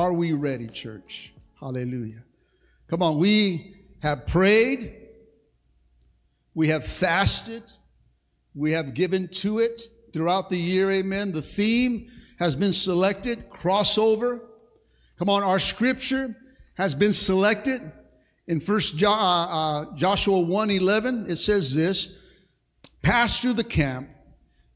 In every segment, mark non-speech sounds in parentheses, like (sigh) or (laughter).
Are we ready, church? Hallelujah. Come on, we have prayed, we have fasted, we have given to it throughout the year, amen. The theme has been selected, crossover. Come on, our scripture has been selected. In first jo- uh, uh, Joshua 1 11, it says this pass through the camp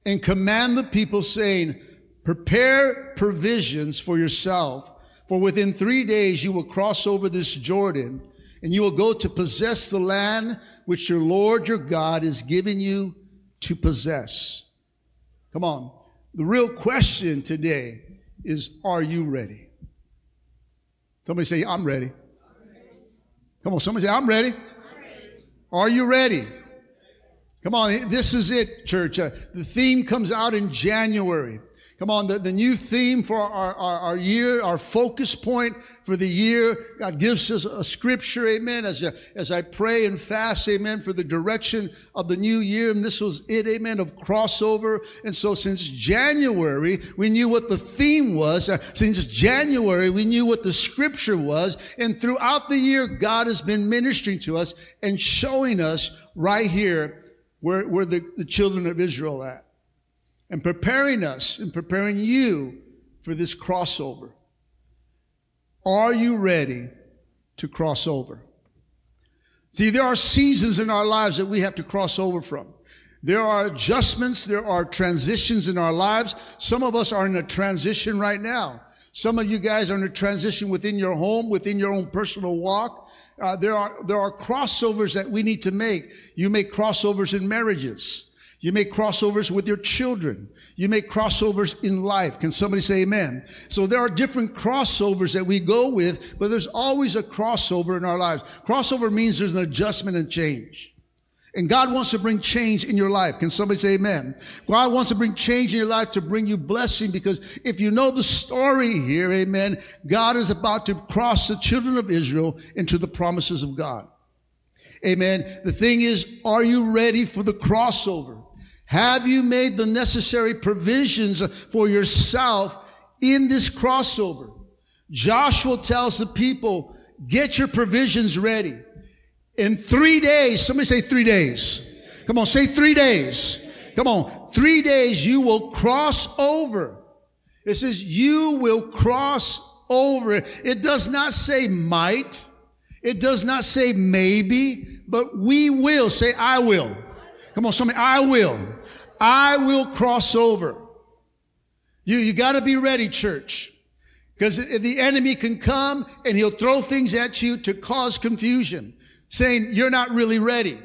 and command the people saying, prepare provisions for yourself. For within three days you will cross over this Jordan and you will go to possess the land which your Lord your God is giving you to possess. Come on. The real question today is, are you ready? Somebody say, I'm ready. Come on, somebody say, I'm ready. I'm ready. Are you ready? Come on, this is it, church. Uh, the theme comes out in January. Come on, the, the new theme for our, our, our, year, our focus point for the year. God gives us a scripture, amen, as, a, as I pray and fast, amen, for the direction of the new year. And this was it, amen, of crossover. And so since January, we knew what the theme was. Uh, since January, we knew what the scripture was. And throughout the year, God has been ministering to us and showing us right here where, where the, the children of Israel at and preparing us and preparing you for this crossover. Are you ready to cross over? See, there are seasons in our lives that we have to cross over from. There are adjustments, there are transitions in our lives. Some of us are in a transition right now. Some of you guys are in a transition within your home, within your own personal walk. Uh, there are there are crossovers that we need to make. You make crossovers in marriages. You make crossovers with your children. You make crossovers in life. Can somebody say amen? So there are different crossovers that we go with, but there's always a crossover in our lives. Crossover means there's an adjustment and change. And God wants to bring change in your life. Can somebody say amen? God wants to bring change in your life to bring you blessing because if you know the story here, amen, God is about to cross the children of Israel into the promises of God. Amen. The thing is, are you ready for the crossover? Have you made the necessary provisions for yourself in this crossover? Joshua tells the people, get your provisions ready. In three days, somebody say three days. Come on, say three days. Come on, three days you will cross over. It says you will cross over. It does not say might. It does not say maybe, but we will. Say I will. Come on, somebody, I will. I will cross over. You, you gotta be ready, church. Because the enemy can come and he'll throw things at you to cause confusion saying you're not really ready.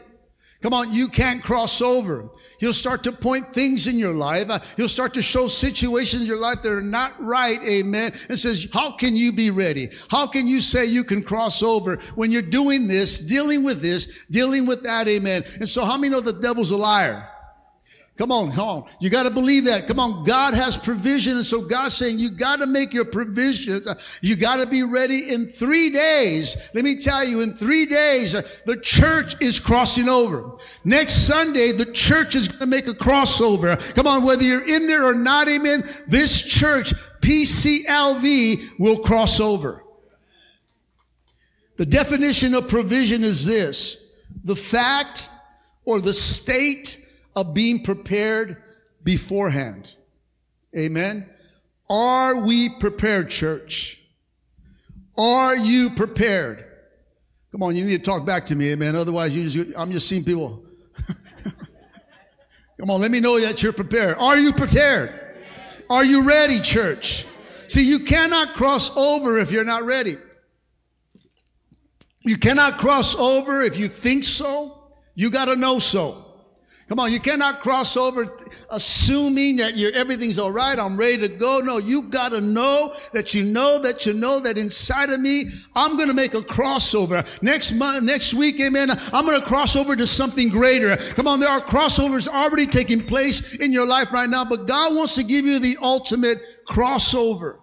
Come on, you can't cross over. He'll start to point things in your life. Uh, he'll start to show situations in your life that are not right. Amen. And says, how can you be ready? How can you say you can cross over when you're doing this, dealing with this, dealing with that? Amen. And so how many know the devil's a liar? Come on, come on. You got to believe that. Come on. God has provision. And so God's saying you got to make your provisions. You got to be ready in three days. Let me tell you, in three days, the church is crossing over. Next Sunday, the church is going to make a crossover. Come on, whether you're in there or not, amen. This church, PCLV, will cross over. The definition of provision is this. The fact or the state of being prepared beforehand. Amen. Are we prepared, church? Are you prepared? Come on, you need to talk back to me, amen. Otherwise, you just, I'm just seeing people. (laughs) Come on, let me know that you're prepared. Are you prepared? Are you ready, church? See, you cannot cross over if you're not ready. You cannot cross over if you think so. You got to know so. Come on, you cannot cross over assuming that you're, everything's all right. I'm ready to go. No, you got to know that you know that you know that inside of me, I'm going to make a crossover. Next month, next week, amen, I'm going to cross over to something greater. Come on, there are crossovers already taking place in your life right now, but God wants to give you the ultimate crossover.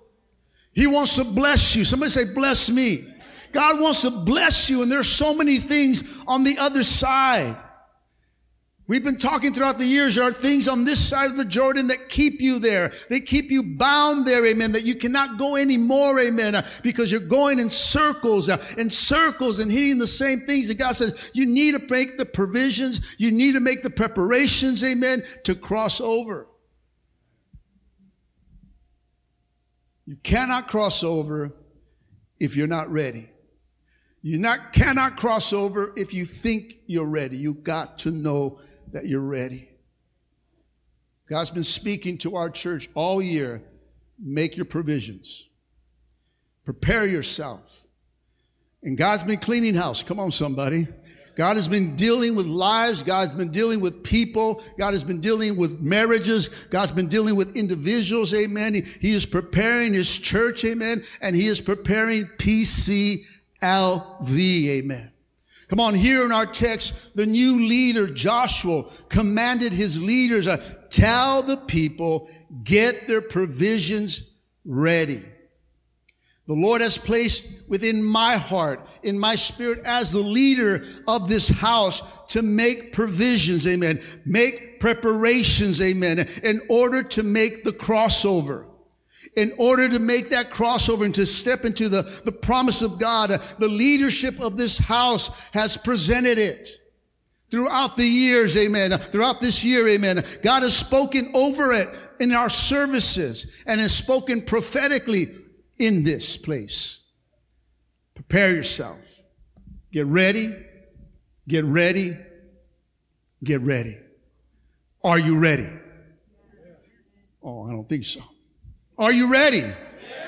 He wants to bless you. Somebody say, bless me. God wants to bless you, and there's so many things on the other side. We've been talking throughout the years, there are things on this side of the Jordan that keep you there. They keep you bound there, amen, that you cannot go anymore, amen, uh, because you're going in circles, uh, in circles and hitting the same things. And God says, you need to make the provisions, you need to make the preparations, amen, to cross over. You cannot cross over if you're not ready. You not, cannot cross over if you think you're ready. You got to know that you're ready. God's been speaking to our church all year. Make your provisions. Prepare yourself. And God's been cleaning house. Come on, somebody. God has been dealing with lives. God's been dealing with people. God has been dealing with marriages. God's been dealing with individuals. Amen. He, he is preparing his church. Amen. And he is preparing PCLV. Amen. Come on, here in our text, the new leader, Joshua, commanded his leaders, uh, tell the people, get their provisions ready. The Lord has placed within my heart, in my spirit, as the leader of this house to make provisions, amen. Make preparations, amen, in order to make the crossover in order to make that crossover and to step into the, the promise of God, uh, the leadership of this house has presented it. Throughout the years, amen. Throughout this year, amen. God has spoken over it in our services and has spoken prophetically in this place. Prepare yourself. Get ready. Get ready. Get ready. Are you ready? Oh, I don't think so. Are you ready?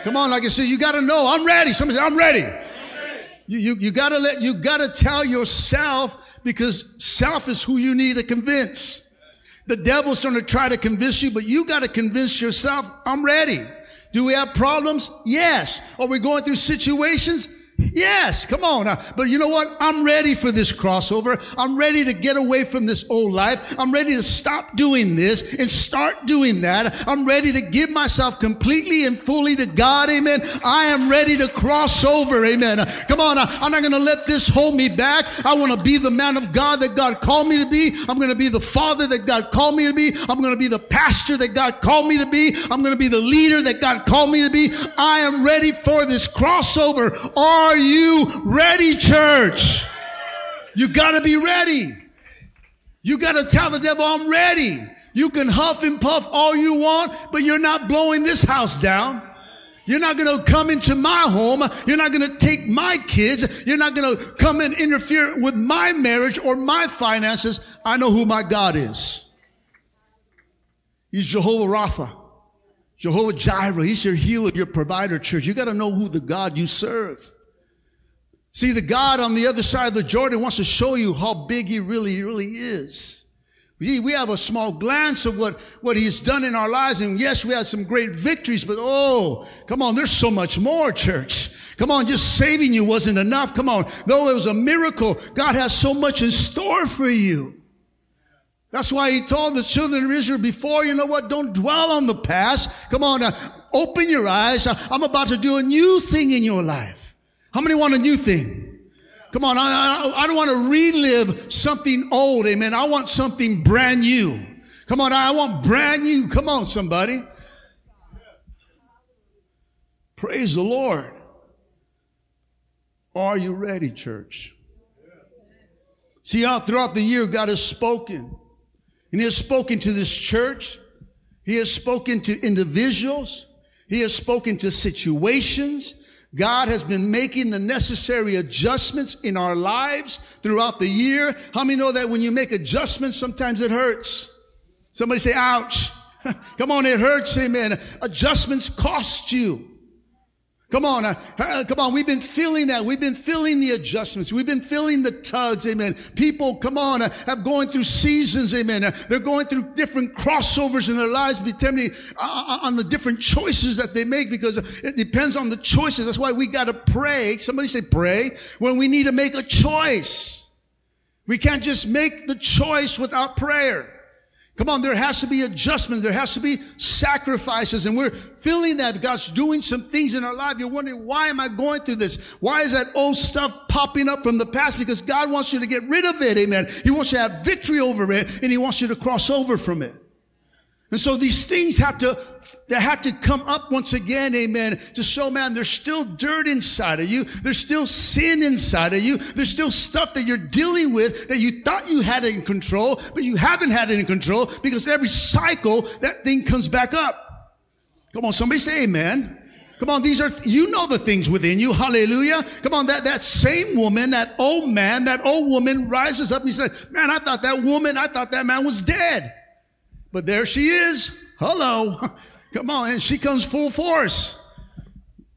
Come on, like I said, you got to know I'm ready. Somebody say, I'm ready. You, you, you gotta let, you gotta tell yourself because self is who you need to convince. The devil's going to try to convince you, but you got to convince yourself, I'm ready. Do we have problems? Yes. Are we going through situations? Yes, come on. Uh, but you know what? I'm ready for this crossover. I'm ready to get away from this old life. I'm ready to stop doing this and start doing that. I'm ready to give myself completely and fully to God. Amen. I am ready to cross over. Amen. Come on. Uh, I'm not going to let this hold me back. I want to be the man of God that God called me to be. I'm going to be the father that God called me to be. I'm going to be the pastor that God called me to be. I'm going to be the leader that God called me to be. I am ready for this crossover. All are you ready, church? You gotta be ready. You gotta tell the devil, I'm ready. You can huff and puff all you want, but you're not blowing this house down. You're not going to come into my home. You're not going to take my kids. You're not going to come and interfere with my marriage or my finances. I know who my God is. He's Jehovah Rapha, Jehovah Jireh. He's your healer, your provider, church. You got to know who the God you serve. See, the God on the other side of the Jordan wants to show you how big he really, really is. We, we have a small glance of what, what he's done in our lives. And yes, we had some great victories, but oh, come on, there's so much more, church. Come on, just saving you wasn't enough. Come on. Though it was a miracle, God has so much in store for you. That's why he told the children of Israel before, you know what? Don't dwell on the past. Come on, uh, open your eyes. I'm about to do a new thing in your life. How many want a new thing? Come on, I, I, I don't want to relive something old, amen. I want something brand new. Come on, I want brand new. Come on, somebody. Praise the Lord. Are you ready, church? See, how throughout the year, God has spoken. And He has spoken to this church. He has spoken to individuals. He has spoken to situations. God has been making the necessary adjustments in our lives throughout the year. How many know that when you make adjustments, sometimes it hurts? Somebody say, ouch. (laughs) Come on, it hurts. Amen. Adjustments cost you. Come on, uh, uh, come on. We've been feeling that. We've been feeling the adjustments. We've been feeling the tugs. Amen. People, come on, uh, have going through seasons. Amen. Uh, they're going through different crossovers in their lives, depending uh, uh, on the different choices that they make because it depends on the choices. That's why we got to pray. Somebody say pray when we need to make a choice. We can't just make the choice without prayer. Come on, there has to be adjustment. There has to be sacrifices. And we're feeling that God's doing some things in our life. You're wondering, why am I going through this? Why is that old stuff popping up from the past? Because God wants you to get rid of it. Amen. He wants you to have victory over it and he wants you to cross over from it. And so these things have to, they have to come up once again, amen, to show, man, there's still dirt inside of you. There's still sin inside of you. There's still stuff that you're dealing with that you thought you had in control, but you haven't had it in control because every cycle that thing comes back up. Come on, somebody say amen. Come on, these are, you know the things within you. Hallelujah. Come on, that, that same woman, that old man, that old woman rises up and says, man, I thought that woman, I thought that man was dead. But there she is. Hello. (laughs) Come on. And she comes full force.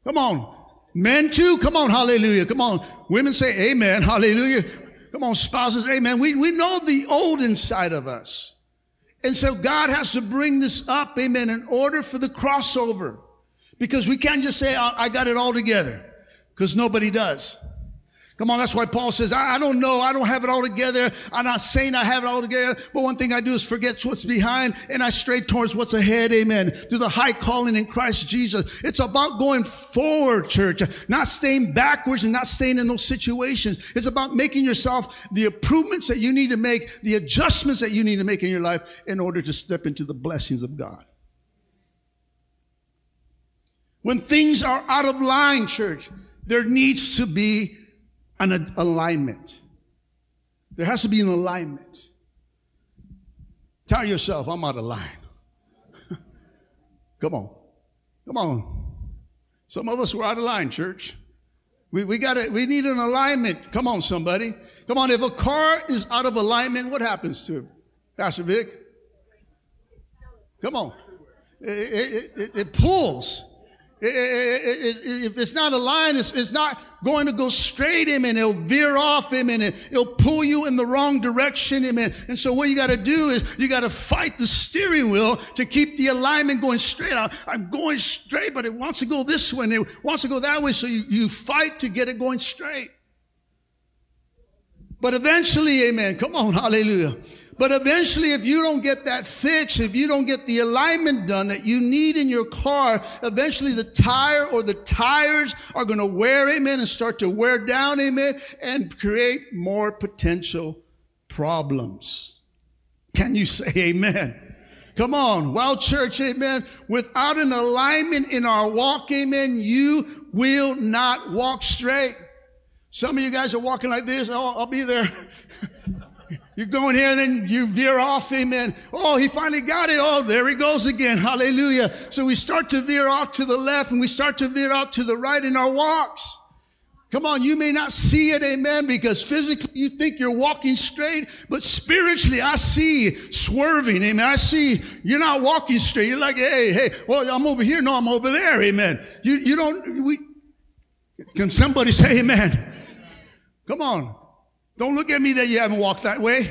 Come on. Men too. Come on. Hallelujah. Come on. Women say amen. Hallelujah. Come on. Spouses. Amen. We, we know the old inside of us. And so God has to bring this up. Amen. In order for the crossover. Because we can't just say, I got it all together. Because nobody does. Come on, that's why Paul says, I, I, don't know, I don't have it all together. I'm not saying I have it all together, but one thing I do is forget what's behind and I stray towards what's ahead. Amen. To the high calling in Christ Jesus. It's about going forward, church, not staying backwards and not staying in those situations. It's about making yourself the improvements that you need to make, the adjustments that you need to make in your life in order to step into the blessings of God. When things are out of line, church, there needs to be an alignment. There has to be an alignment. Tell yourself, I'm out of line. (laughs) Come on. Come on. Some of us were out of line, church. We, we got it. We need an alignment. Come on, somebody. Come on. If a car is out of alignment, what happens to it? Pastor Vic? Come on. It, it, it, it pulls if it's not aligned, it's, it's not going to go straight, amen. It'll veer off, amen. It'll pull you in the wrong direction, amen. And so what you got to do is you got to fight the steering wheel to keep the alignment going straight. I'm going straight, but it wants to go this way and it wants to go that way. So you, you fight to get it going straight. But eventually, amen. Come on, hallelujah. But eventually, if you don't get that fixed, if you don't get the alignment done that you need in your car, eventually the tire or the tires are going to wear, amen, and start to wear down, amen, and create more potential problems. Can you say amen? Come on. Well, church, amen. Without an alignment in our walk, amen, you will not walk straight. Some of you guys are walking like this. Oh, I'll be there. (laughs) You're going here and then you veer off, amen. Oh, he finally got it. Oh, there he goes again. Hallelujah. So we start to veer off to the left and we start to veer off to the right in our walks. Come on, you may not see it, amen, because physically you think you're walking straight, but spiritually I see swerving, amen. I see you're not walking straight. You're like, hey, hey, well, I'm over here. No, I'm over there, amen. You, you don't, we, can somebody say amen? Come on. Don't look at me that you haven't walked that way.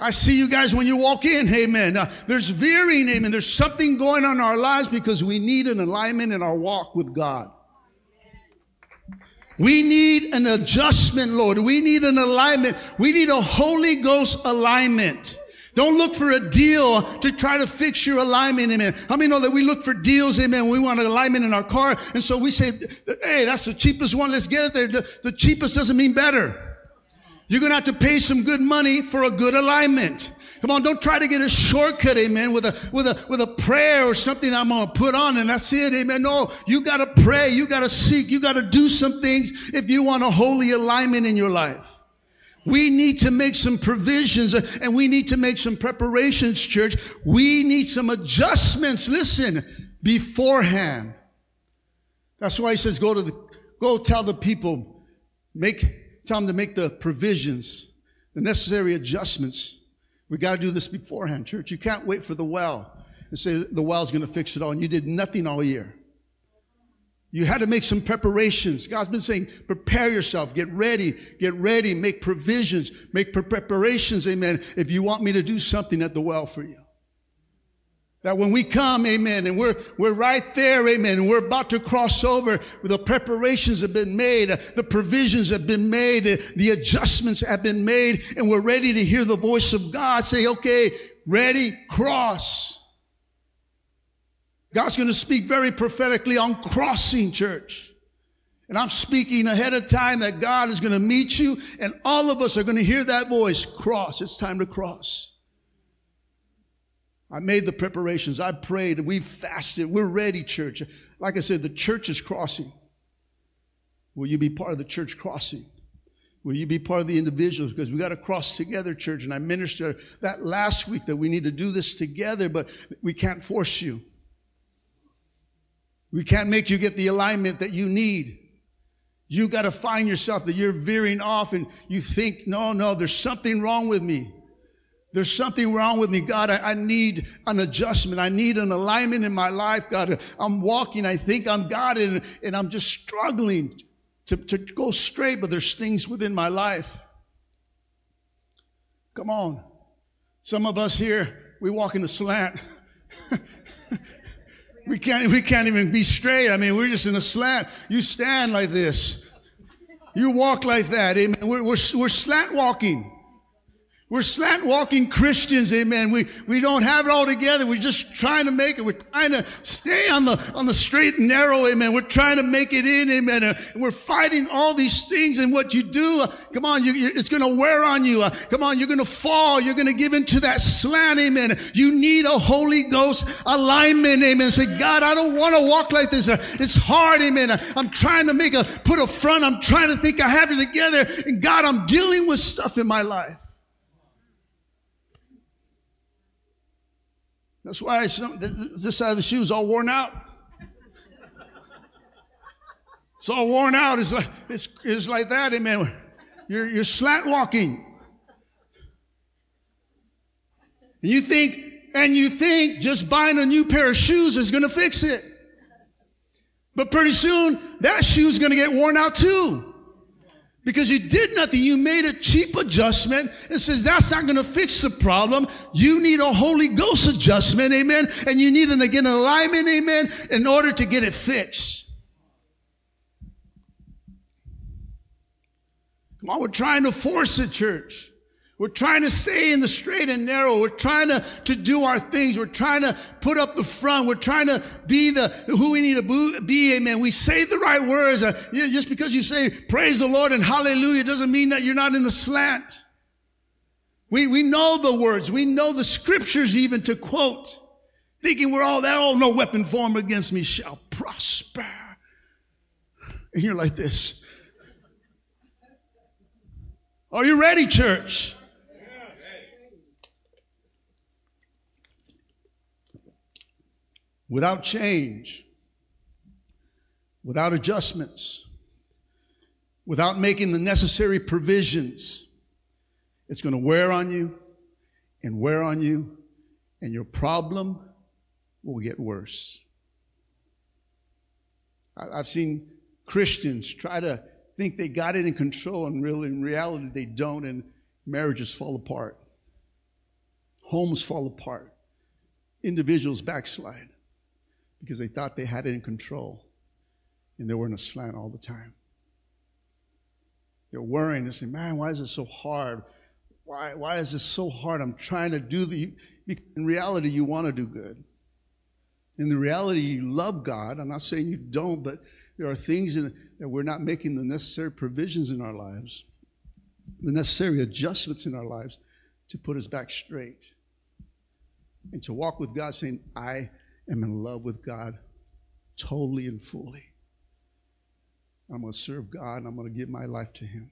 I see you guys when you walk in. Amen. Uh, there's veering. Amen. There's something going on in our lives because we need an alignment in our walk with God. We need an adjustment, Lord. We need an alignment. We need a Holy Ghost alignment. Don't look for a deal to try to fix your alignment, amen. How many know that we look for deals, amen? We want an alignment in our car. And so we say, hey, that's the cheapest one. Let's get it there. The, the cheapest doesn't mean better. You're going to have to pay some good money for a good alignment. Come on, don't try to get a shortcut, amen, with a, with a, with a prayer or something I'm to put on and that's it, amen. No, you got to pray. You got to seek. You got to do some things if you want a holy alignment in your life. We need to make some provisions and we need to make some preparations, church. We need some adjustments. Listen, beforehand. That's why he says, go to the, go tell the people, make Them to make the provisions, the necessary adjustments. We got to do this beforehand, church. You can't wait for the well and say the well's going to fix it all. And you did nothing all year. You had to make some preparations. God's been saying, prepare yourself, get ready, get ready, make provisions, make preparations, amen, if you want me to do something at the well for you. That when we come, amen, and we're, we're right there, amen, and we're about to cross over, the preparations have been made, the provisions have been made, the adjustments have been made, and we're ready to hear the voice of God say, okay, ready, cross. God's going to speak very prophetically on crossing, church. And I'm speaking ahead of time that God is going to meet you, and all of us are going to hear that voice cross. It's time to cross. I made the preparations. I prayed. We've fasted. We're ready, church. Like I said, the church is crossing. Will you be part of the church crossing? Will you be part of the individuals? Because we got to cross together, church. And I ministered that last week that we need to do this together, but we can't force you. We can't make you get the alignment that you need. You got to find yourself that you're veering off and you think, no, no, there's something wrong with me. There's something wrong with me. God, I, I, need an adjustment. I need an alignment in my life. God, I'm walking. I think I'm God and, and I'm just struggling to, to go straight, but there's things within my life. Come on. Some of us here, we walk in the slant. (laughs) we can't, we can't even be straight. I mean, we're just in a slant. You stand like this. You walk like that. Amen. We're, we're, we're slant walking. We're slant walking Christians, amen. We, we don't have it all together. We're just trying to make it. We're trying to stay on the, on the straight and narrow, amen. We're trying to make it in, amen. And we're fighting all these things and what you do, uh, come on, you, it's going to wear on you. Uh, come on, you're going to fall. You're going to give into that slant, amen. You need a Holy Ghost alignment, amen. Say, God, I don't want to walk like this. Uh, it's hard, amen. Uh, I'm trying to make a, put a front. I'm trying to think I have it together. And God, I'm dealing with stuff in my life. That's why some, this side of the shoe is all worn out. It's all worn out. It's like, it's, it's like that, amen. You're, you're slant walking. And you think, and you think just buying a new pair of shoes is going to fix it. But pretty soon, that shoe's going to get worn out too because you did nothing. You made a cheap adjustment and says that's not going to fix the problem. You need a Holy Ghost adjustment, amen. And you need an again alignment, amen, in order to get it fixed. Come on, we're trying to force it, church. We're trying to stay in the straight and narrow. We're trying to, to do our things. We're trying to put up the front. We're trying to be the, who we need to be. Amen. We say the right words. Uh, just because you say praise the Lord and hallelujah doesn't mean that you're not in the slant. We, we know the words. We know the scriptures even to quote. Thinking we're all that, oh, no weapon formed against me shall prosper. And you're like this. Are you ready, church? Without change, without adjustments, without making the necessary provisions, it's going to wear on you and wear on you, and your problem will get worse. I've seen Christians try to think they got it in control, and really, in reality, they don't, and marriages fall apart, homes fall apart, individuals backslide because they thought they had it in control and they were in a slant all the time. They're worrying and saying, man, why is it so hard? Why, why is this so hard? I'm trying to do the. In reality, you want to do good. In the reality, you love God. I'm not saying you don't, but there are things in, that we're not making the necessary provisions in our lives, the necessary adjustments in our lives to put us back straight. And to walk with God saying, I am in love with God totally and fully. I'm going to serve God and I'm going to give my life to Him.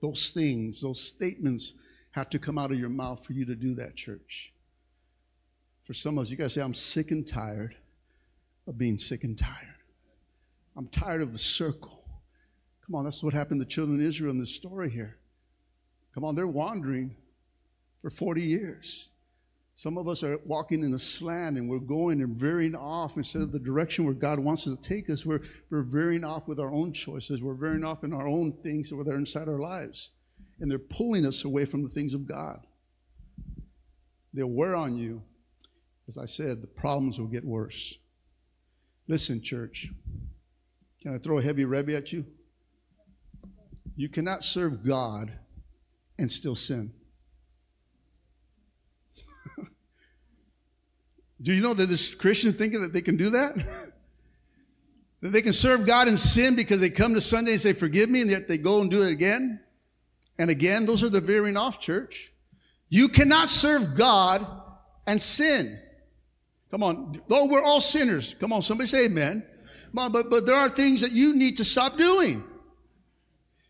Those things, those statements have to come out of your mouth for you to do that, church. For some of us, you guys say, I'm sick and tired of being sick and tired. I'm tired of the circle. Come on, that's what happened to the children of Israel in this story here. Come on, they're wandering for 40 years. Some of us are walking in a slant and we're going and veering off instead of the direction where God wants us to take us. We're, we're veering off with our own choices. We're veering off in our own things that are inside our lives. And they're pulling us away from the things of God. They'll wear on you. As I said, the problems will get worse. Listen, church. Can I throw a heavy rebbe at you? You cannot serve God and still sin. Do you know that there's Christians thinking that they can do that? (laughs) that they can serve God and sin because they come to Sunday and say, Forgive me, and yet they go and do it again and again? Those are the veering off, church. You cannot serve God and sin. Come on. Though we're all sinners. Come on, somebody say amen. But, but there are things that you need to stop doing.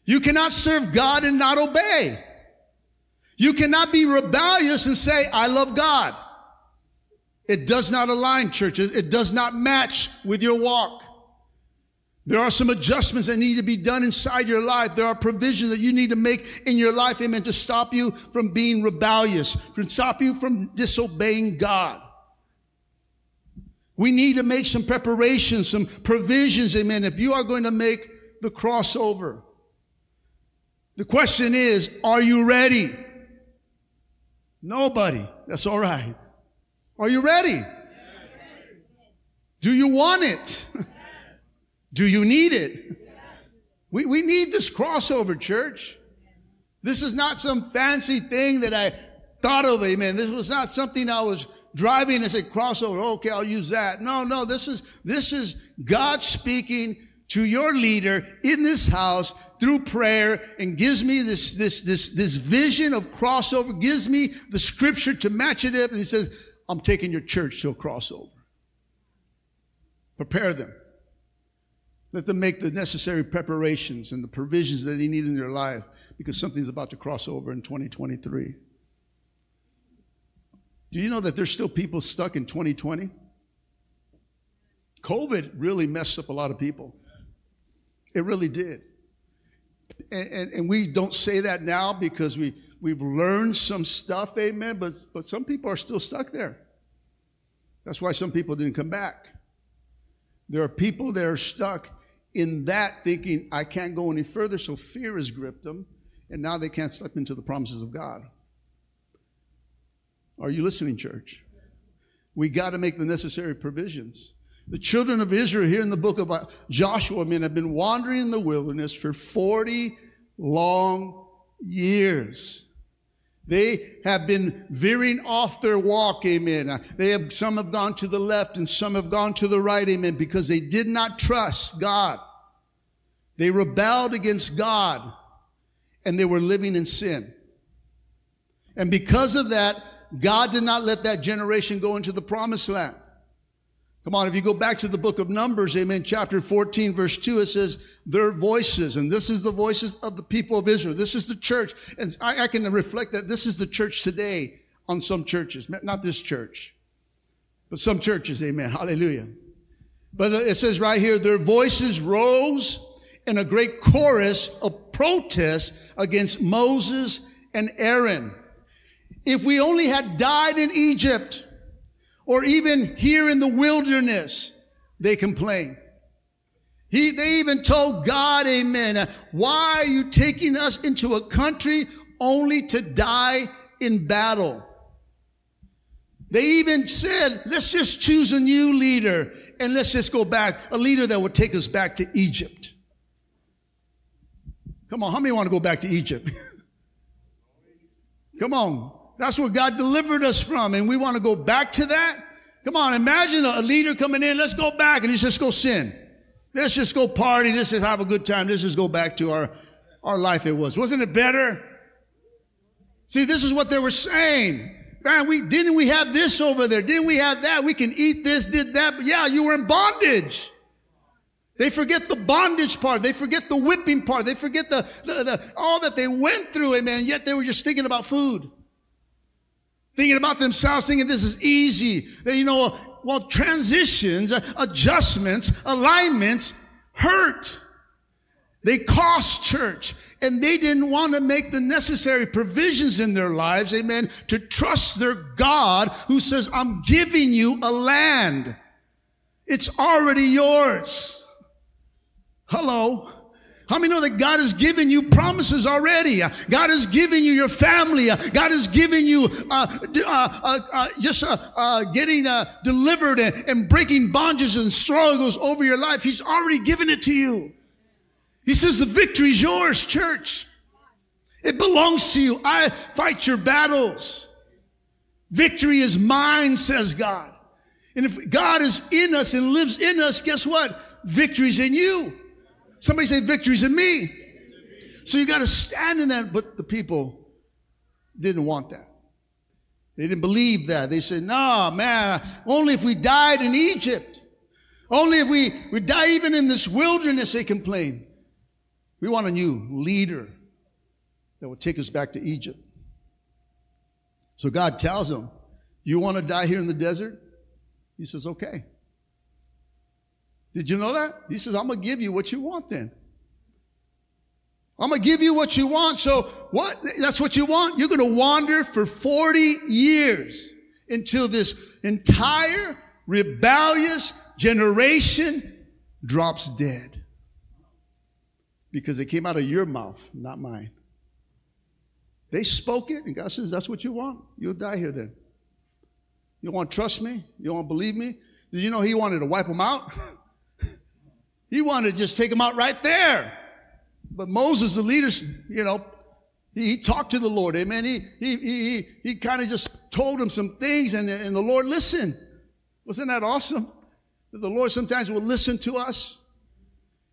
You cannot serve God and not obey. You cannot be rebellious and say, I love God. It does not align, churches. It does not match with your walk. There are some adjustments that need to be done inside your life. There are provisions that you need to make in your life, amen, to stop you from being rebellious, to stop you from disobeying God. We need to make some preparations, some provisions, amen, if you are going to make the crossover. The question is, are you ready? Nobody. That's all right. Are you ready? Do you want it? (laughs) Do you need it? We, we need this crossover, church. This is not some fancy thing that I thought of, amen. This was not something I was driving and said crossover. Okay, I'll use that. No, no, this is, this is God speaking to your leader in this house through prayer and gives me this, this, this, this vision of crossover, gives me the scripture to match it up. And he says, I'm taking your church to a crossover. Prepare them. Let them make the necessary preparations and the provisions that they need in their life because something's about to cross over in 2023. Do you know that there's still people stuck in 2020? COVID really messed up a lot of people. It really did. And, and, and, we don't say that now because we, we've learned some stuff, amen, but, but some people are still stuck there. That's why some people didn't come back. There are people that are stuck in that thinking, I can't go any further, so fear has gripped them, and now they can't step into the promises of God. Are you listening, church? We got to make the necessary provisions. The children of Israel here in the book of uh, Joshua, men, have been wandering in the wilderness for 40 long years. They have been veering off their walk, amen. Uh, they have, some have gone to the left and some have gone to the right, amen, because they did not trust God. They rebelled against God and they were living in sin. And because of that, God did not let that generation go into the promised land. Come on, if you go back to the book of Numbers, amen, chapter 14, verse 2, it says, their voices, and this is the voices of the people of Israel. This is the church. And I, I can reflect that this is the church today on some churches, not this church, but some churches, amen, hallelujah. But it says right here, their voices rose in a great chorus of protest against Moses and Aaron. If we only had died in Egypt, or even here in the wilderness, they complain. He, they even told God, amen, uh, why are you taking us into a country only to die in battle? They even said, let's just choose a new leader and let's just go back, a leader that would take us back to Egypt. Come on, how many want to go back to Egypt? (laughs) Come on, that's where God delivered us from. And we want to go back to that. Come on, imagine a leader coming in. Let's go back and let's just go sin. Let's just go party. Let's just have a good time. Let's just go back to our, our life it was. Wasn't it better? See, this is what they were saying. Man, we didn't we have this over there? Didn't we have that? We can eat this, did that. But yeah, you were in bondage. They forget the bondage part. They forget the whipping part. They forget the, the, the all that they went through, amen. Yet they were just thinking about food thinking about themselves, thinking this is easy. You know, well, transitions, adjustments, alignments hurt. They cost church and they didn't want to make the necessary provisions in their lives, amen, to trust their God who says, I'm giving you a land. It's already yours. Hello. How many know that God has given you promises already? God has given you your family. God has given you uh, uh, uh, uh just uh, uh, getting delivered and, and breaking bondages and struggles over your life. He's already given it to you. He says the victory is yours, church. It belongs to you. I fight your battles. Victory is mine, says God. And if God is in us and lives in us, guess what? Victory's in you. Somebody say victory's in me. So you got to stand in that. But the people didn't want that. They didn't believe that. They said, nah, man, only if we died in Egypt. Only if we, we die even in this wilderness, they complain. We want a new leader that will take us back to Egypt. So God tells them, You want to die here in the desert? He says, Okay. Did you know that? He says, I'm going to give you what you want then. I'm going to give you what you want. So what? That's what you want. You're going to wander for 40 years until this entire rebellious generation drops dead. Because it came out of your mouth, not mine. They spoke it, and God says, That's what you want. You'll die here then. You want to trust me? You want to believe me? Did you know he wanted to wipe them out? (laughs) He wanted to just take them out right there. But Moses, the leader, you know, he, he talked to the Lord. Amen. He, he, he, he kind of just told him some things and, and the Lord listened. Wasn't that awesome? That the Lord sometimes will listen to us.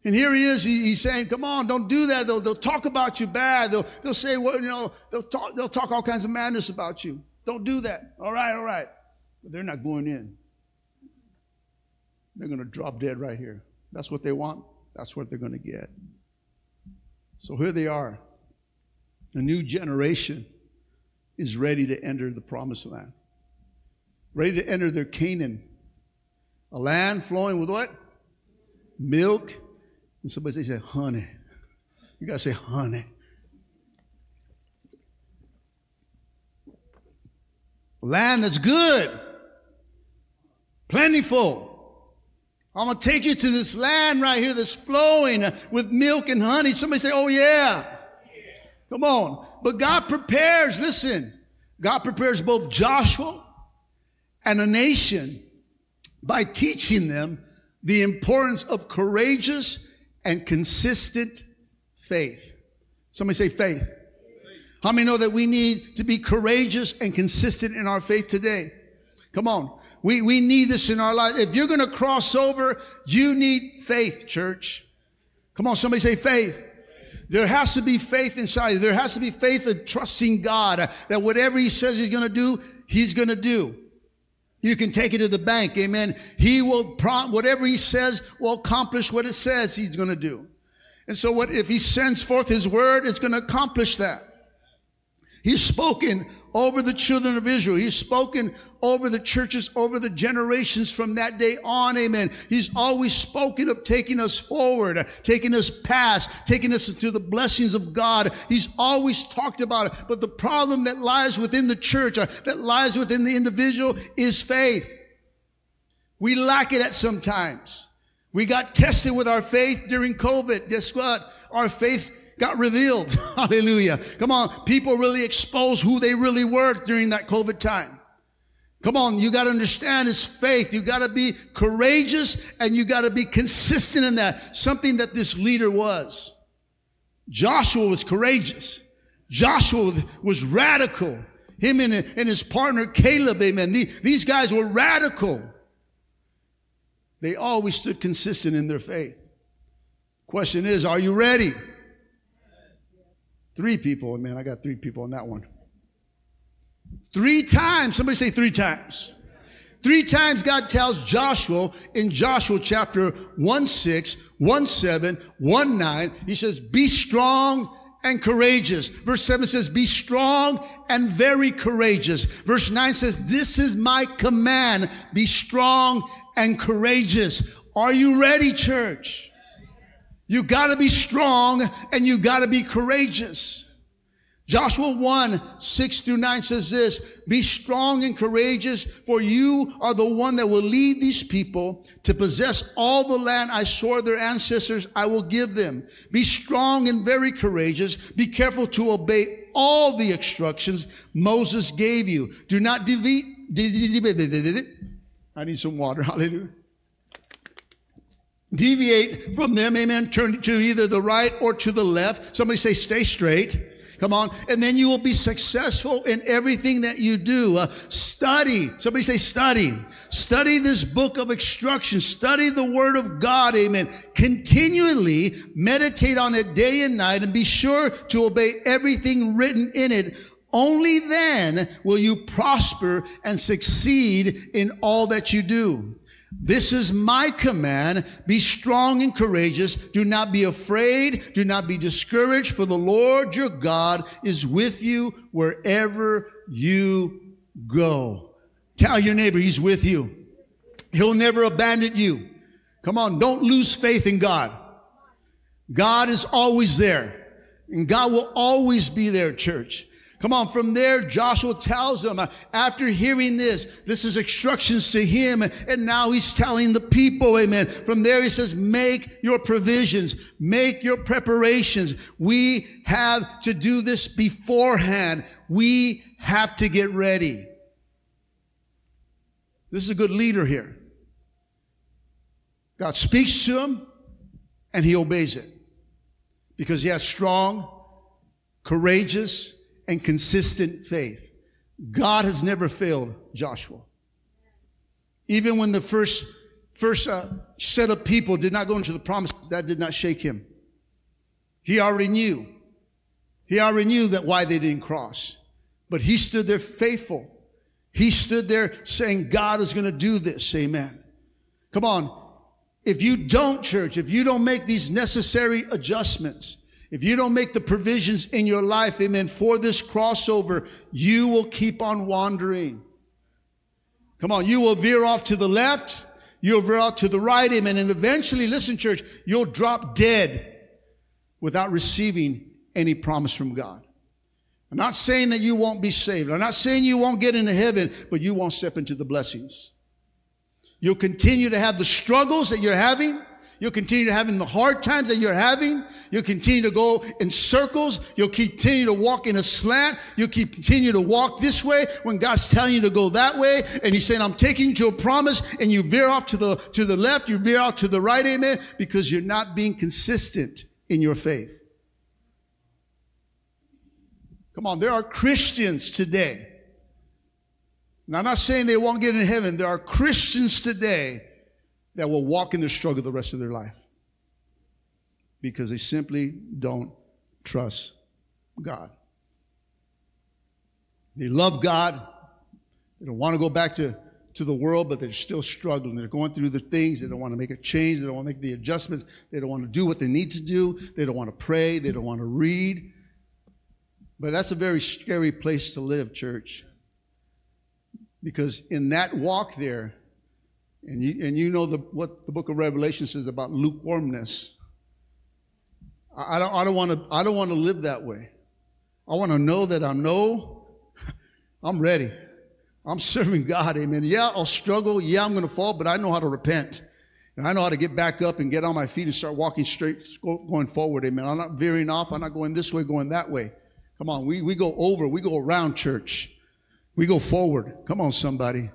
And here he is, he, he's saying, come on, don't do that. They'll, they'll talk about you bad. They'll, they'll say, well, you know, they'll talk, they'll talk all kinds of madness about you. Don't do that. All right, all right. But they're not going in. They're going to drop dead right here. That's what they want. That's what they're going to get. So here they are. A new generation is ready to enter the promised land, ready to enter their Canaan. A land flowing with what? Milk. And somebody say, honey. You got to say, honey. Land that's good, plentiful, I'm going to take you to this land right here that's flowing with milk and honey. Somebody say, Oh, yeah. Come on. But God prepares, listen, God prepares both Joshua and a nation by teaching them the importance of courageous and consistent faith. Somebody say faith. How many know that we need to be courageous and consistent in our faith today? Come on. We, we need this in our life. If you're going to cross over, you need faith, church. Come on, somebody say faith. There has to be faith inside. There has to be faith in trusting God uh, that whatever He says He's going to do, He's going to do. You can take it to the bank. Amen. He will prompt whatever He says will accomplish what it says He's going to do. And so what, if He sends forth His word, it's going to accomplish that. He's spoken over the children of Israel. He's spoken over the churches, over the generations from that day on. Amen. He's always spoken of taking us forward, taking us past, taking us to the blessings of God. He's always talked about it. But the problem that lies within the church, uh, that lies within the individual is faith. We lack it at sometimes. We got tested with our faith during COVID. Guess what? Our faith got revealed. (laughs) Hallelujah. Come on. People really exposed who they really were during that COVID time. Come on. You got to understand it's faith. You got to be courageous and you got to be consistent in that. Something that this leader was. Joshua was courageous. Joshua was radical. Him and, and his partner Caleb, amen. These guys were radical. They always stood consistent in their faith. Question is, are you ready? Three people. Man, I got three people on that one. Three times. Somebody say three times. Three times God tells Joshua in Joshua chapter 1 6, 1 7, 1 9, he says, Be strong and courageous. Verse 7 says, Be strong and very courageous. Verse 9 says, This is my command. Be strong and courageous. Are you ready, church? You gotta be strong and you gotta be courageous. Joshua 1, 6 through 9 says this, be strong and courageous, for you are the one that will lead these people to possess all the land I swore their ancestors I will give them. Be strong and very courageous. Be careful to obey all the instructions Moses gave you. Do not deviate. I need some water. (laughs) Hallelujah. Deviate from them. Amen. Turn to either the right or to the left. Somebody say, stay straight. Come on. And then you will be successful in everything that you do. Uh, study. Somebody say study. Study this book of instructions. Study the word of God. Amen. Continually meditate on it day and night and be sure to obey everything written in it. Only then will you prosper and succeed in all that you do. This is my command. Be strong and courageous. Do not be afraid. Do not be discouraged, for the Lord your God is with you wherever you go. Tell your neighbor he's with you. He'll never abandon you. Come on, don't lose faith in God. God is always there. And God will always be there, church. Come on, from there, Joshua tells them, after hearing this, this is instructions to him, and now he's telling the people, amen. From there, he says, make your provisions, make your preparations. We have to do this beforehand. We have to get ready. This is a good leader here. God speaks to him, and he obeys it because he has strong, courageous, and consistent faith. God has never failed Joshua. Even when the first, first uh, set of people did not go into the promise, that did not shake him. He already knew. He already knew that why they didn't cross. But he stood there faithful. He stood there saying, God is going to do this. Amen. Come on. If you don't, church, if you don't make these necessary adjustments, if you don't make the provisions in your life, amen, for this crossover, you will keep on wandering. Come on, you will veer off to the left, you'll veer off to the right, amen, and eventually, listen, church, you'll drop dead without receiving any promise from God. I'm not saying that you won't be saved. I'm not saying you won't get into heaven, but you won't step into the blessings. You'll continue to have the struggles that you're having. You'll continue to having the hard times that you're having. You'll continue to go in circles. You'll continue to walk in a slant. You'll continue to walk this way when God's telling you to go that way. And He's saying, I'm taking you to a promise and you veer off to the, to the left. You veer off to the right. Amen. Because you're not being consistent in your faith. Come on. There are Christians today. And I'm not saying they won't get in heaven. There are Christians today that will walk in the struggle the rest of their life because they simply don't trust God. They love God. They don't want to go back to, to the world, but they're still struggling. They're going through the things. They don't want to make a change. They don't want to make the adjustments. They don't want to do what they need to do. They don't want to pray. They don't want to read. But that's a very scary place to live, church. Because in that walk there, and you, and you know the, what the book of Revelation says about lukewarmness. I, I don't, I don't want to, I don't want to live that way. I want to know that I know (laughs) I'm ready. I'm serving God. Amen. Yeah, I'll struggle. Yeah, I'm going to fall, but I know how to repent. And I know how to get back up and get on my feet and start walking straight, going forward. Amen. I'm not veering off. I'm not going this way, going that way. Come on. We, we go over. We go around church. We go forward. Come on, somebody.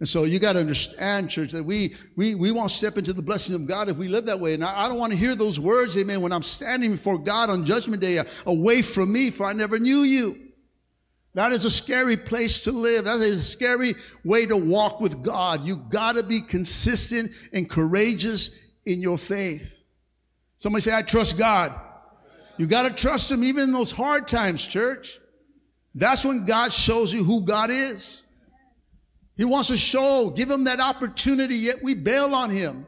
And so you got to understand, church, that we, we, we won't step into the blessings of God if we live that way. And I, I don't want to hear those words, amen, when I'm standing before God on judgment day, uh, away from me, for I never knew you. That is a scary place to live. That is a scary way to walk with God. You got to be consistent and courageous in your faith. Somebody say, I trust God. You got to trust Him even in those hard times, church. That's when God shows you who God is. He wants to show, give him that opportunity, yet we bail on him.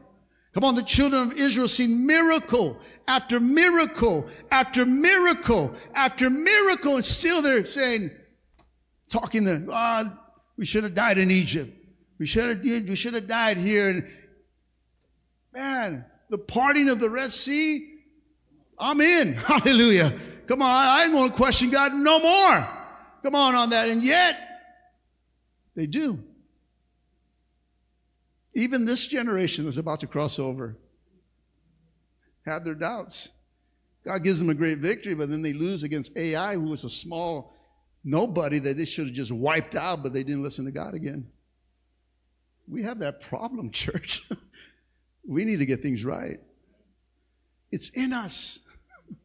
Come on, the children of Israel see miracle after miracle after miracle after miracle, and still they're saying, talking the, ah, oh, we should have died in Egypt. We should have, we should have died here. And man, the parting of the Red Sea, I'm in. (laughs) Hallelujah. Come on, I ain't going to question God no more. Come on on that. And yet, they do. Even this generation that's about to cross over had their doubts. God gives them a great victory, but then they lose against Ai, who was a small nobody that they should have just wiped out, but they didn't listen to God again. We have that problem, (laughs) church. we need to get things right. It's in us. (laughs)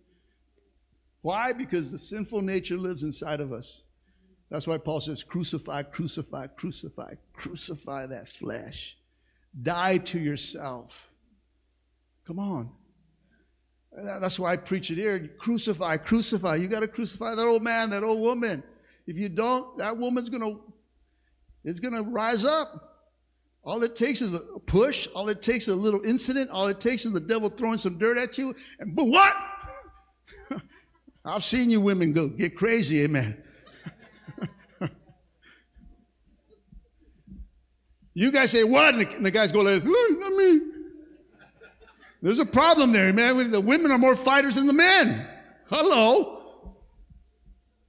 Why? Because the sinful nature lives inside of us. That's why Paul says, crucify, crucify, crucify, crucify that flesh. Die to yourself. Come on. That's why I preach it here. Crucify, crucify. You got to crucify that old man, that old woman. If you don't, that woman's gonna, it's gonna rise up. All it takes is a push. All it takes is a little incident. All it takes is the devil throwing some dirt at you. And but what? (laughs) I've seen you women go get crazy, amen. You guys say what? And the, and the guys go like, oh, not me. There's a problem there, man. The women are more fighters than the men. Hello.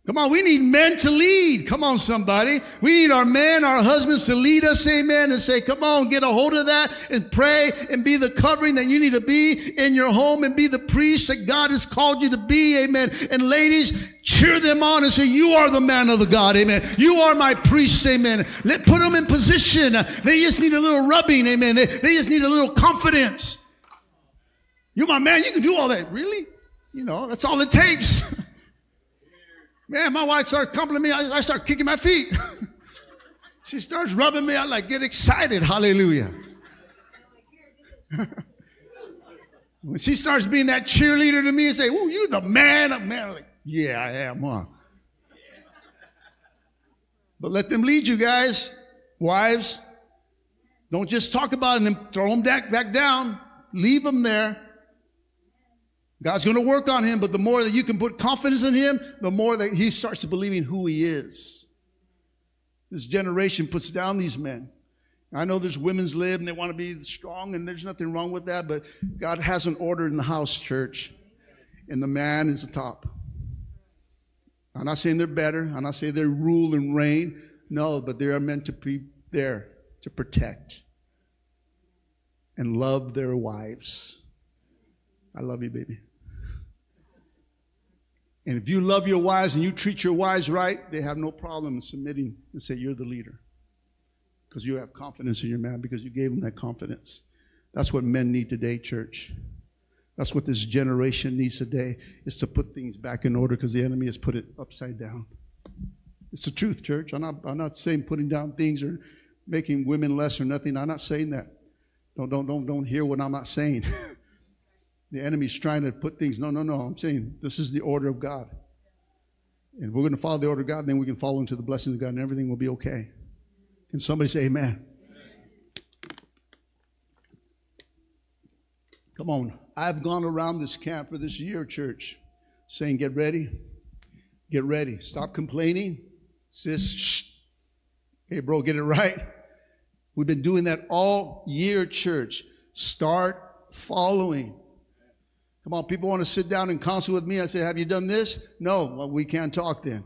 Come on, we need men to lead. Come on, somebody. We need our men, our husbands to lead us, amen, and say, come on, get a hold of that and pray and be the covering that you need to be in your home and be the priest that God has called you to be, amen. And ladies, cheer them on and say, you are the man of the God, amen. You are my priest, amen. Let, put them in position. They just need a little rubbing, amen. They, they just need a little confidence. You're my man, you can do all that. Really? You know, that's all it takes. (laughs) Man, my wife started complimenting me. I, I start kicking my feet. (laughs) she starts rubbing me. I like get excited. Hallelujah. (laughs) when she starts being that cheerleader to me and say, "Oh, you the man," I'm man. I'm like, yeah, I am, huh? But let them lead you guys, wives. Don't just talk about then throw them back, back down. Leave them there. God's going to work on him, but the more that you can put confidence in him, the more that he starts to believing who he is. This generation puts down these men. I know there's women's lib and they want to be strong, and there's nothing wrong with that, but God has an order in the house, church, and the man is the top. I'm not saying they're better. I'm not saying they rule and reign. No, but they are meant to be there to protect and love their wives. I love you, baby. And if you love your wives and you treat your wives right, they have no problem in submitting and say, You're the leader. Because you have confidence in your man, because you gave them that confidence. That's what men need today, church. That's what this generation needs today, is to put things back in order because the enemy has put it upside down. It's the truth, church. I'm not, I'm not saying putting down things or making women less or nothing. I'm not saying that. Don't, don't, don't, don't hear what I'm not saying. (laughs) the enemy's trying to put things. No, no, no. I'm saying this is the order of God. And we're going to follow the order of God, and then we can follow into the blessings of God, and everything will be okay. Can somebody say amen? Come on. I've gone around this camp for this year, church, saying, get ready. Get ready. Stop complaining. Sis, shh. Hey, bro, get it right. We've been doing that all year, church. Start following. Come on, people want to sit down and counsel with me. I say, Have you done this? No, well, we can't talk then.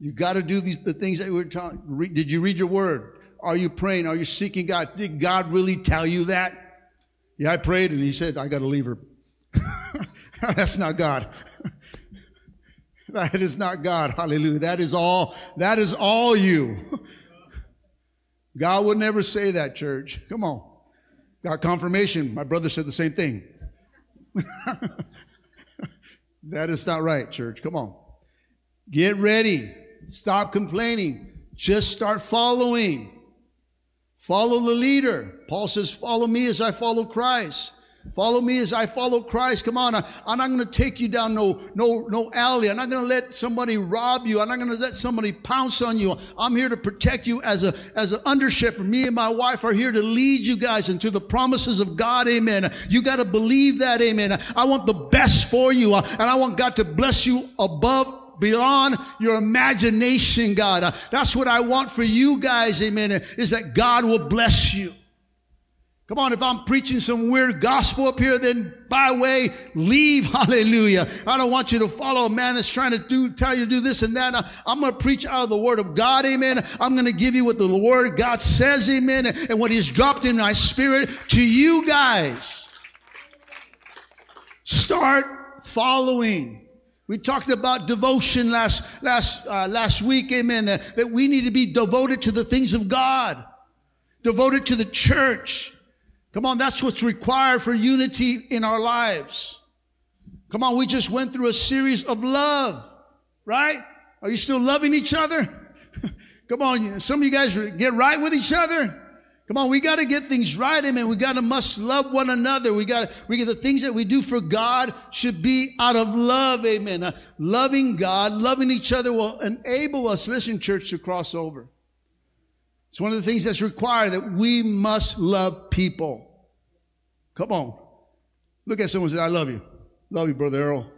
You got to do these the things that we are talking. Did you read your word? Are you praying? Are you seeking God? Did God really tell you that? Yeah, I prayed and he said, I got to leave her. (laughs) That's not God. (laughs) that is not God. Hallelujah. That is all, that is all you. (laughs) God would never say that, church. Come on. Got confirmation. My brother said the same thing. (laughs) that is not right, church. Come on. Get ready. Stop complaining. Just start following. Follow the leader. Paul says, Follow me as I follow Christ. Follow me as I follow Christ. Come on. I'm not going to take you down no, no, no alley. I'm not going to let somebody rob you. I'm not going to let somebody pounce on you. I'm here to protect you as a, as an under shepherd. Me and my wife are here to lead you guys into the promises of God. Amen. You got to believe that. Amen. I want the best for you. Uh, and I want God to bless you above beyond your imagination, God. Uh, that's what I want for you guys, amen, is that God will bless you. Come on, if I'm preaching some weird gospel up here, then by way, leave. (laughs) Hallelujah. I don't want you to follow a man that's trying to do, tell you to do this and that. I'm going to preach out of the word of God. Amen. I'm going to give you what the word God says. Amen. And what he's dropped in my spirit to you guys. Start following. We talked about devotion last, last, uh, last week. Amen. That, that we need to be devoted to the things of God, devoted to the church. Come on, that's what's required for unity in our lives. Come on, we just went through a series of love, right? Are you still loving each other? (laughs) Come on, some of you guys get right with each other. Come on, we got to get things right, amen. We got to must love one another. We got we get the things that we do for God should be out of love, amen. Uh, loving God, loving each other will enable us, listen, church, to cross over. It's one of the things that's required that we must love people. Come on. Look at someone and say, I love you. Love you, Brother Earl.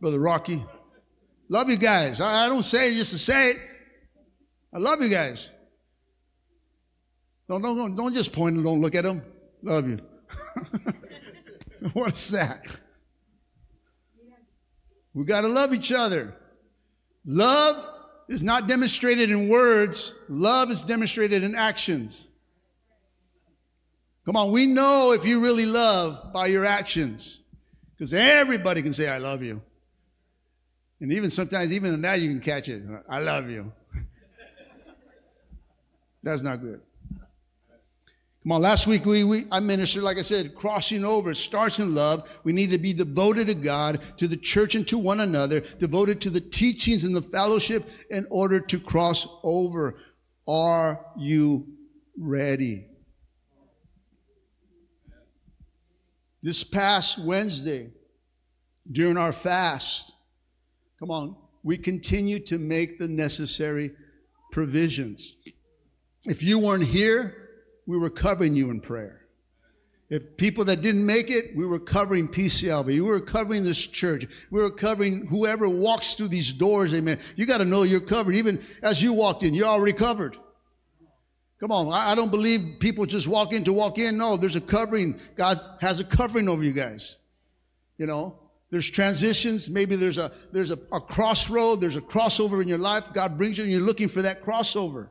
Brother Rocky. Love you guys. I, I don't say it just to say it. I love you guys. Don't, don't, don't just point and don't look at them. Love you. (laughs) what is that? We got to love each other. Love is not demonstrated in words, love is demonstrated in actions. Come on, we know if you really love by your actions. Because everybody can say, I love you. And even sometimes, even in that, you can catch it. I love you. (laughs) That's not good. Come on, last week we, we I ministered, like I said, crossing over starts in love. We need to be devoted to God, to the church, and to one another, devoted to the teachings and the fellowship in order to cross over. Are you ready? This past Wednesday, during our fast, come on, we continue to make the necessary provisions. If you weren't here, we were covering you in prayer. If people that didn't make it, we were covering PCLV. We were covering this church. We were covering whoever walks through these doors. Amen. You got to know you're covered. Even as you walked in, you're already covered. Come on. I don't believe people just walk in to walk in. No, there's a covering. God has a covering over you guys. You know, there's transitions. Maybe there's a, there's a, a crossroad. There's a crossover in your life. God brings you and you're looking for that crossover.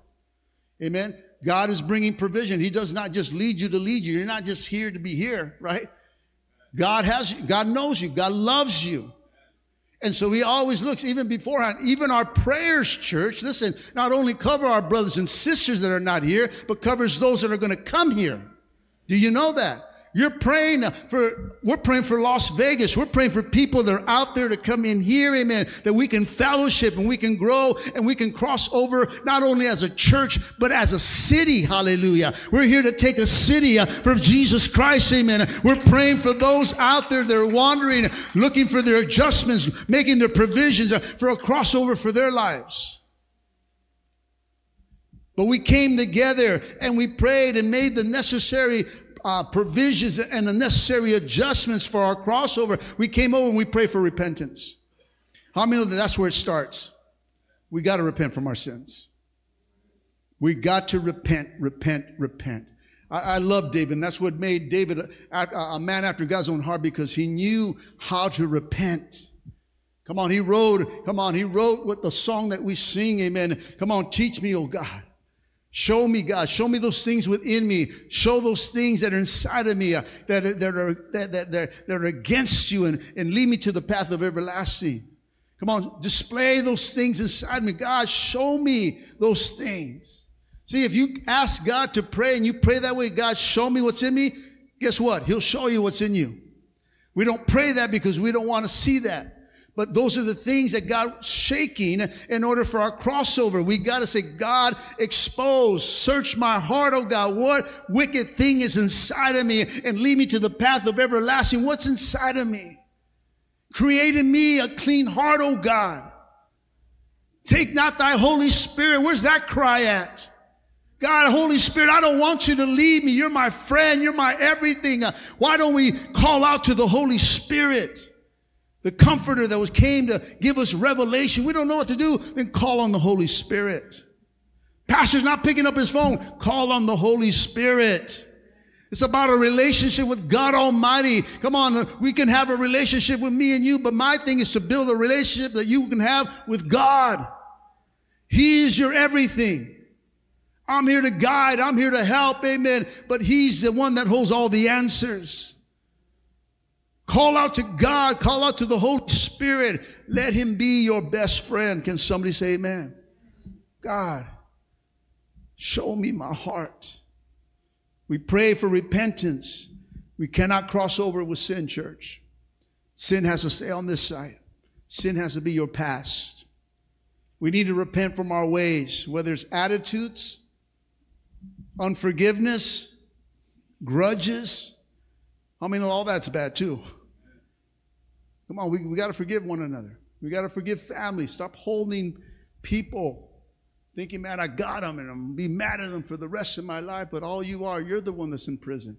Amen. God is bringing provision. He does not just lead you to lead you. You're not just here to be here, right? God has you. God knows you. God loves you. And so he always looks, even beforehand, even our prayers, church, listen, not only cover our brothers and sisters that are not here, but covers those that are going to come here. Do you know that? You're praying for, we're praying for Las Vegas. We're praying for people that are out there to come in here, amen, that we can fellowship and we can grow and we can cross over not only as a church, but as a city. Hallelujah. We're here to take a city uh, for Jesus Christ, amen. We're praying for those out there that are wandering, looking for their adjustments, making their provisions uh, for a crossover for their lives. But we came together and we prayed and made the necessary uh, provisions and the necessary adjustments for our crossover, we came over and we pray for repentance. How many know that that's where it starts? We got to repent from our sins. We got to repent, repent, repent. I, I love David, and that's what made David a, a man after God's own heart because he knew how to repent. Come on, he wrote, come on, he wrote what the song that we sing, amen. Come on, teach me, oh God. Show me, God. Show me those things within me. Show those things that are inside of me uh, that, that, are, that, that, that, that are against you and, and lead me to the path of everlasting. Come on, display those things inside me. God, show me those things. See, if you ask God to pray and you pray that way, God, show me what's in me, guess what? He'll show you what's in you. We don't pray that because we don't want to see that. But those are the things that God's shaking in order for our crossover. We got to say, God, expose, search my heart, oh God. What wicked thing is inside of me and lead me to the path of everlasting? What's inside of me? Create in me a clean heart, oh God. Take not thy Holy Spirit. Where's that cry at? God, Holy Spirit, I don't want you to leave me. You're my friend. You're my everything. Why don't we call out to the Holy Spirit? The comforter that was came to give us revelation. We don't know what to do, then call on the Holy Spirit. Pastor's not picking up his phone. Call on the Holy Spirit. It's about a relationship with God Almighty. Come on, we can have a relationship with me and you, but my thing is to build a relationship that you can have with God. He is your everything. I'm here to guide. I'm here to help. Amen. But He's the one that holds all the answers. Call out to God. Call out to the Holy Spirit. Let Him be your best friend. Can somebody say amen? God, show me my heart. We pray for repentance. We cannot cross over with sin, church. Sin has to stay on this side. Sin has to be your past. We need to repent from our ways, whether it's attitudes, unforgiveness, grudges. I mean, all that's bad too. Come on, we, we got to forgive one another. We got to forgive family. Stop holding people thinking, man, I got them and I'm going to be mad at them for the rest of my life. But all you are, you're the one that's in prison.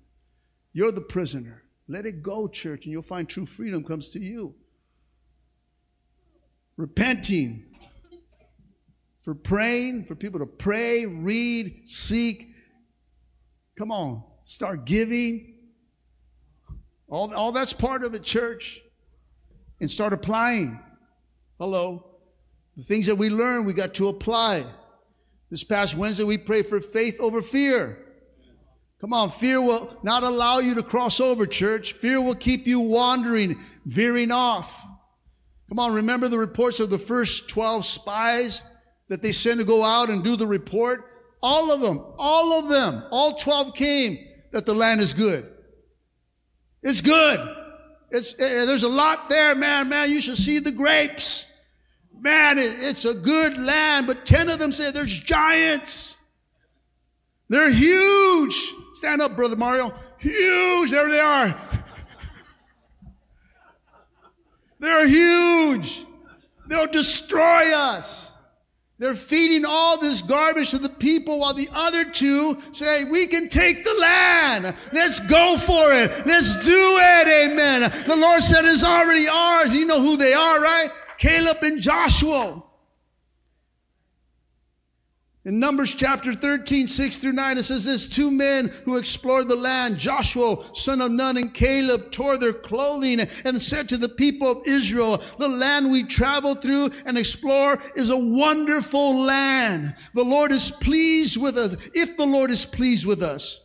You're the prisoner. Let it go, church, and you'll find true freedom comes to you. Repenting, for praying, for people to pray, read, seek. Come on, start giving. All, all that's part of it, church. And start applying. Hello. The things that we learn, we got to apply. This past Wednesday, we prayed for faith over fear. Come on, fear will not allow you to cross over, church. Fear will keep you wandering, veering off. Come on, remember the reports of the first 12 spies that they sent to go out and do the report? All of them, all of them, all 12 came that the land is good. It's good. It's, eh, there's a lot there, man, man. You should see the grapes man, it's a good land, but 10 of them say there's giants. They're huge. Stand up, Brother Mario. Huge. There they are. (laughs) They're huge. They'll destroy us. They're feeding all this garbage to the people while the other two say, we can take the land. Let's go for it. Let's do it. Amen. The Lord said it's already ours. You know who they are, right? Caleb and Joshua. In Numbers chapter 13, 6 through 9, it says this, two men who explored the land, Joshua, son of Nun, and Caleb tore their clothing and said to the people of Israel, the land we travel through and explore is a wonderful land. The Lord is pleased with us. If the Lord is pleased with us,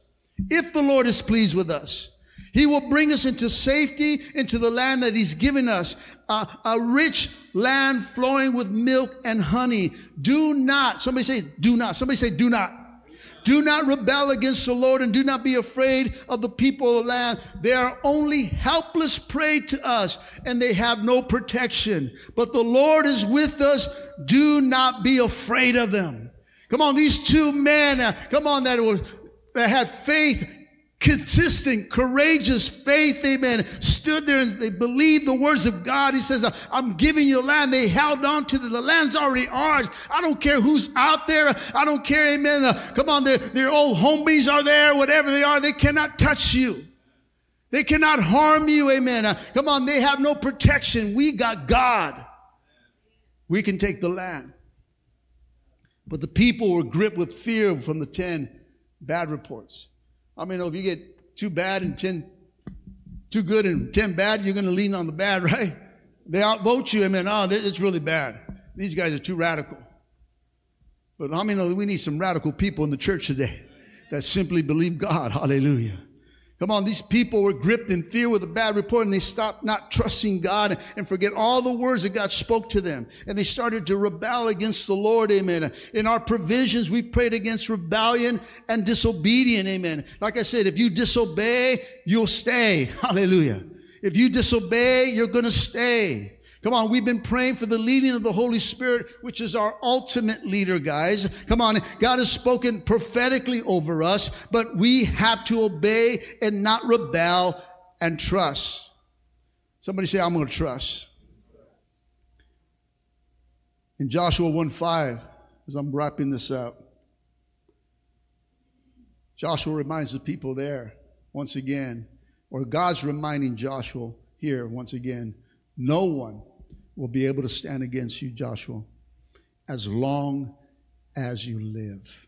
if the Lord is pleased with us, he will bring us into safety into the land that He's given us, a rich land flowing with milk and honey. Do not, somebody say, do not. Somebody say, do not. Do not rebel against the Lord and do not be afraid of the people of the land. They are only helpless prey to us and they have no protection. But the Lord is with us. Do not be afraid of them. Come on, these two men, uh, come on, that was, that had faith consistent, courageous faith, amen, stood there and they believed the words of God. He says, I'm giving you land. They held on to the, the land's already ours. I don't care who's out there. I don't care, amen. Uh, come on, their, old homies are there, whatever they are. They cannot touch you. They cannot harm you, amen. Uh, come on, they have no protection. We got God. We can take the land. But the people were gripped with fear from the 10 bad reports. I mean, if you get two bad and 10, too good and 10 bad, you're going to lean on the bad, (laughs) right? They outvote you. I mean, oh, ah, it's really bad. These guys are too radical. But I mean, we need some radical people in the church today that simply believe God. Hallelujah. Come on, these people were gripped in fear with a bad report and they stopped not trusting God and forget all the words that God spoke to them. And they started to rebel against the Lord. Amen. In our provisions, we prayed against rebellion and disobedience. Amen. Like I said, if you disobey, you'll stay. (laughs) Hallelujah. If you disobey, you're going to stay. Come on, we've been praying for the leading of the Holy Spirit, which is our ultimate leader, guys. Come on, God has spoken prophetically over us, but we have to obey and not rebel and trust. Somebody say, I'm going to trust. In Joshua 1 5, as I'm wrapping this up, Joshua reminds the people there once again, or God's reminding Joshua here once again no one will be able to stand against you, Joshua, as long as you live.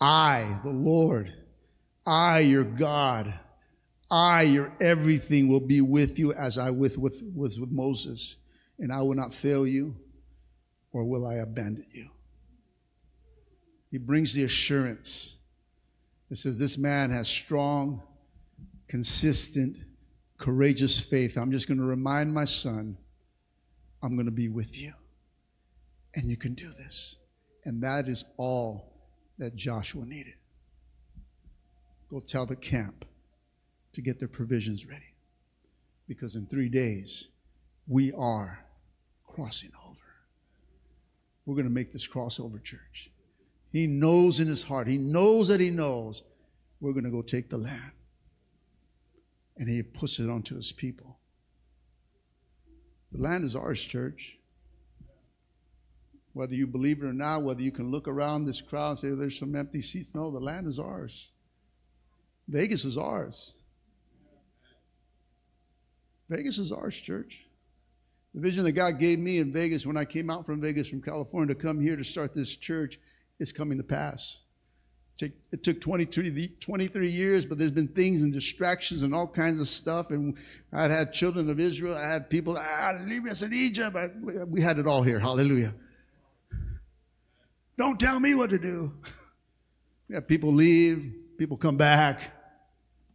I, the Lord, I, your God, I, your everything, will be with you as I with, with, with, with Moses, and I will not fail you, or will I abandon you. He brings the assurance. It says, This man has strong, consistent, courageous faith. I'm just going to remind my son, I'm going to be with you. And you can do this. And that is all that Joshua needed. Go tell the camp to get their provisions ready. Because in three days, we are crossing over. We're going to make this crossover church. He knows in his heart, he knows that he knows we're going to go take the land. And he puts it onto his people. The land is ours, church. Whether you believe it or not, whether you can look around this crowd and say, oh, there's some empty seats. No, the land is ours. Vegas is ours. Vegas is ours, church. The vision that God gave me in Vegas when I came out from Vegas from California to come here to start this church is coming to pass. It took 23, 23 years, but there's been things and distractions and all kinds of stuff. And I'd had children of Israel. I had people, ah, leave us in Egypt. I, we had it all here. Hallelujah. Don't tell me what to do. (laughs) Have people leave, people come back.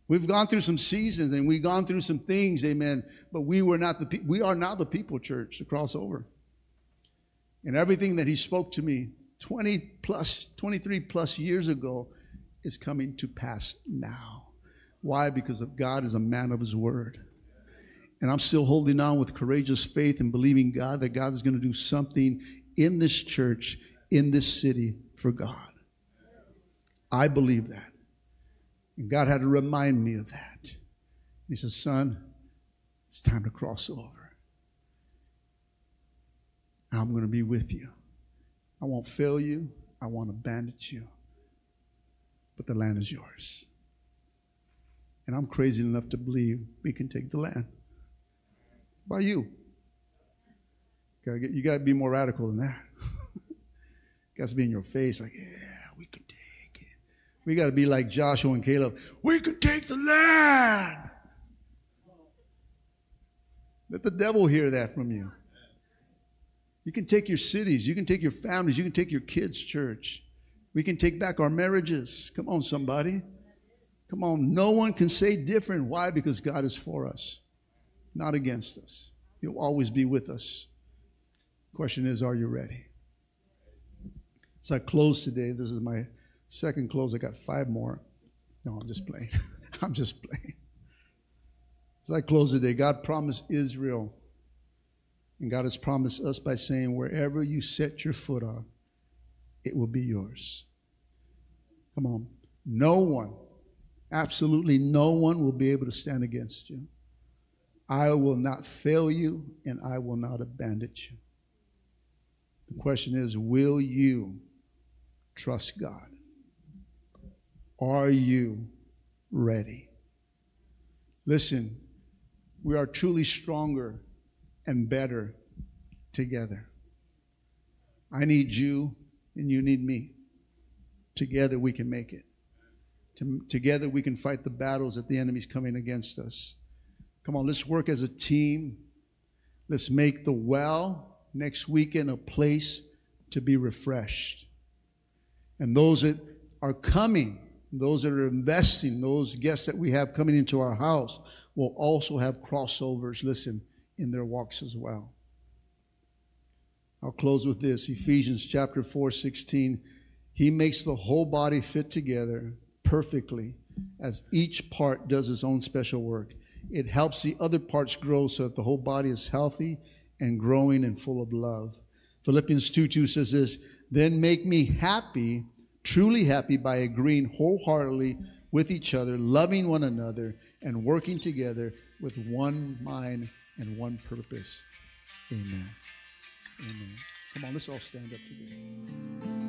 We've gone through some seasons and we've gone through some things, amen. But we were not the pe- we are not the people church to cross over. And everything that he spoke to me 20 plus, 23 plus years ago is coming to pass now. Why? Because of God is a man of his word. And I'm still holding on with courageous faith and believing God that God is going to do something in this church in this city for God. I believe that. And God had to remind me of that. He said, Son, it's time to cross over. I'm going to be with you. I won't fail you. I won't abandon you. But the land is yours. And I'm crazy enough to believe we can take the land. By you. You got to be more radical than that. (laughs) Got to be in your face, like, yeah, we can take it. We got to be like Joshua and Caleb. We can take the land. Let the devil hear that from you. You can take your cities, you can take your families, you can take your kids' church. We can take back our marriages. Come on, somebody. Come on. No one can say different. Why? Because God is for us, not against us. He'll always be with us. Question is, are you ready? As I close today, this is my second close. I got five more. No, I'm just playing. (laughs) I'm just playing. As I close today, God promised Israel, and God has promised us by saying, wherever you set your foot on, it will be yours. Come on. No one, absolutely no one will be able to stand against you. I will not fail you, and I will not abandon you. The question is, will you trust God? Are you ready? Listen, we are truly stronger and better together. I need you and you need me. Together we can make it. Together we can fight the battles that the enemy's coming against us. Come on, let's work as a team. Let's make the well next weekend a place to be refreshed. And those that are coming, those that are investing, those guests that we have coming into our house will also have crossovers, listen, in their walks as well. I'll close with this Ephesians chapter 4 16. He makes the whole body fit together perfectly as each part does its own special work. It helps the other parts grow so that the whole body is healthy and growing and full of love. Philippians 2 2 says this, then make me happy truly happy by agreeing wholeheartedly with each other, loving one another, and working together with one mind and one purpose. Amen. Amen. Come on, let's all stand up together.